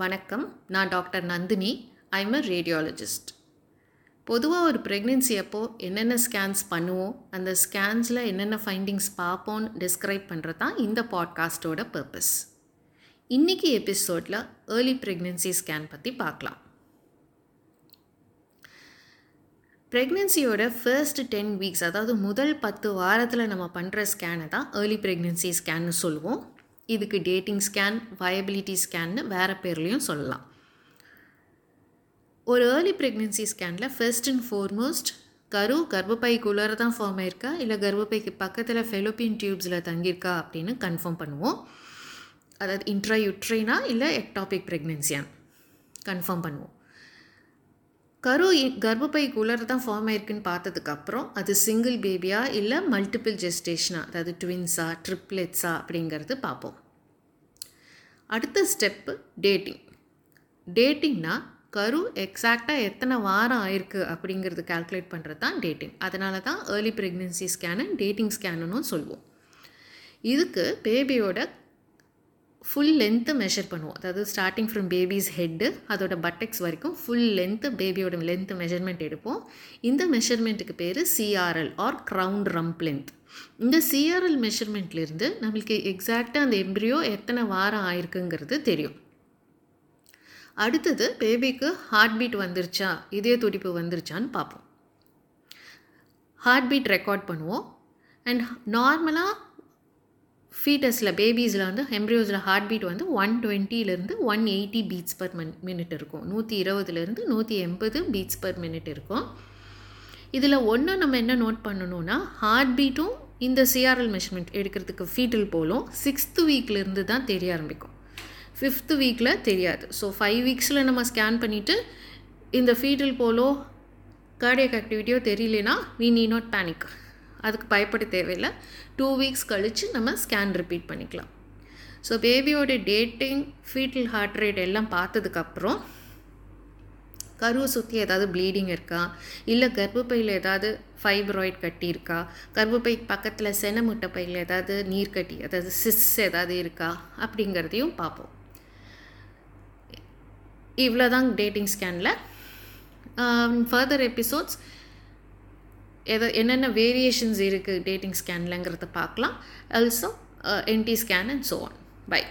வணக்கம். நான் doctor Nandini. I'm a radiologist பொதுவாக ஒரு ப்ரெக்னென்சி அப்போ என்னென்ன ஸ்கேன்ஸ் பண்ணுவோம்? அந்த ஸ்கேன்ஸில் என்னென்ன ஃபைண்டிங்ஸ் பார்ப்போம்னு டிஸ்கிரைப் பண்ணுறது தான் இந்த பாட்காஸ்ட்டோட பர்பஸ் இன்றைக்கி எபிசோடில் ஏர்லி ப்ரெக்னென்சி ஸ்கேன் பற்றி பார்க்கலாம். ப்ரெக்னென்சியோட ஃபர்ஸ்ட் டென் வீக்ஸ் அதாவது முதல் பத்து வாரத்தில் நம்ம பண்ணுற ஸ்கேனை தான் ஏர்லி ப்ரெக்னென்சி ஸ்கேன்னு சொல்லுவோம். இதுக்கு டேட்டிங் ஸ்கேன் வயபிலிட்டி ஸ்கேன்னு வேறு பேர்லேயும் சொல்லலாம். ஒரு ஏர்லி ப்ரெக்னென்சி ஸ்கேனில் ஃபர்ஸ்ட் அண்ட் ஃபோர்மோஸ்ட் கரு கர்ப்பப்பைக்குள்ளார தான் ஃபார்ம் ஆயிருக்கா? இல்லை கர்ப்பப்பைக்கு பக்கத்தில் ஃபெலோப்பியன் டியூப்ஸில் தங்கியிருக்கா? அப்படின்னு கன்ஃபார்ம் பண்ணுவோம். அதாவது இன்ட்ரா யுட்ரைனா இல்லை எக்டாபிக் ப்ரெக்னென்சியான் கன்ஃபார்ம் பண்ணுவோம். கரு கர்ப்பப்பைக்குள்ளார தான் ஃபார்ம் ஆயிருக்குன்னு பார்த்ததுக்கப்புறம் அது சிங்கிள் பேபியா இல்லை மல்டிபிள் ஜெஸ்டேஷனா அதாவது ட்வின்ஸா ட்ரிப்ளெட்ஸா அப்படிங்கிறது பார்ப்போம். அடுத்த ஸ்டெப்பு டேட்டிங் டேட்டிங்னா கரு எக்ஸாக்டாக எத்தனை வாரம் ஆயிருக்கு அப்படிங்கிறது கால்குலேட் பண்ணுறது தான் டேட்டிங் அதனால தான் ஏர்லி ப்ரெக்னென்சி ஸ்கேனு டேட்டிங் ஸ்கேனுன்னு சொல்லுவோம் இதுக்கு பேபியோட ஃபுல் லென்த்து மெஷர் பண்ணுவோம். அதாவது ஸ்டார்டிங் ஃப்ரம் பேபிஸ் ஹெட்டு அதோட பட்டெக்ஸ் வரைக்கும் ஃபுல் லென்த்து பேபியோட லென்த்து மெஷர்மெண்ட் எடுப்போம். இந்த மெஷர்மெண்ட்டுக்கு பேர் CRL or crown rump length இந்த சிஆர்எல் மெஷர்மெண்ட்லேருந்து நம்மளுக்கு எக்ஸாக்டாக அந்த எம்ப்ரியோ எத்தனை வாரம் ஆயிருக்குங்கிறது தெரியும். அடுத்தது பேபிக்கு ஹார்ட் பீட் வந்துருச்சா இதய துடிப்பு வந்துருச்சான்னு பார்ப்போம். ஹார்ட் பீட் ரெக்கார்ட் பண்ணுவோம் அண்ட் நார்மலாக ஃபீட்டஸில் பேபிஸில் வந்து எம்ப்ரியோஸில் ஹார்ட் பீட் வந்து one டுவெண்ட்டிலேருந்து one eighty beats per min minute இருக்கும். நூற்றி இருபதுலேருந்து நூற்றி எண்பது பீட்ஸ் பர் மினிட் இருக்கும். இதில் ஒன்று நம்ம என்ன நோட் பண்ணணும்னா ஹார்ட் பீட்டும் இந்த சிஆர்எல் மெஷர்மெண்ட் எடுக்கிறதுக்கு ஃபீட்டில் போலும் சிக்ஸ்த்து வீக்லேருந்து தான் தெரிய ஆரம்பிக்கும். ஃபிஃப்த்து வீக்கில் தெரியாது. ஸோ ஃபைவ் வீக்ஸில் நம்ம ஸ்கேன் பண்ணிவிட்டு இந்த ஃபீட்டில் போலோ கார்டியக் ஆக்டிவிட்டியோ தெரியலனா வி நீ நாட் பேனிக் அதுக்கு பயப்பட தேவையில்லை. டூ வீக்ஸ் கழித்து நம்ம ஸ்கேன் ரிப்பீட் பண்ணிக்கலாம். ஸோ பேபியோட டேட்டிங் ஃபீட்டல் ஹார்ட் ரேட் எல்லாம் பார்த்ததுக்கப்புறம் கருவை சுற்றி ஏதாவது ப்ளீடிங் இருக்கா? இல்லை கர்ப்பப்பையில் ஏதாவது ஃபைப்ராய்ட் கட்டி இருக்கா? கர்ப்பப்பை பக்கத்தில் செனமுட்டை பையில் ஏதாவது நீர் கட்டி அதாவது சிஸ் ஏதாவது இருக்கா? அப்படிங்கிறதையும் பார்ப்போம். இவ்வளோதான் டேட்டிங் ஸ்கேனில் ஃபர்தர் எபிசோட்ஸ் எதை என்னென்ன வேரியேஷன்ஸ் இருக்குது டேட்டிங் ஸ்கேன்லங்கிறத பார்க்கலாம். Also NT scan and so on bye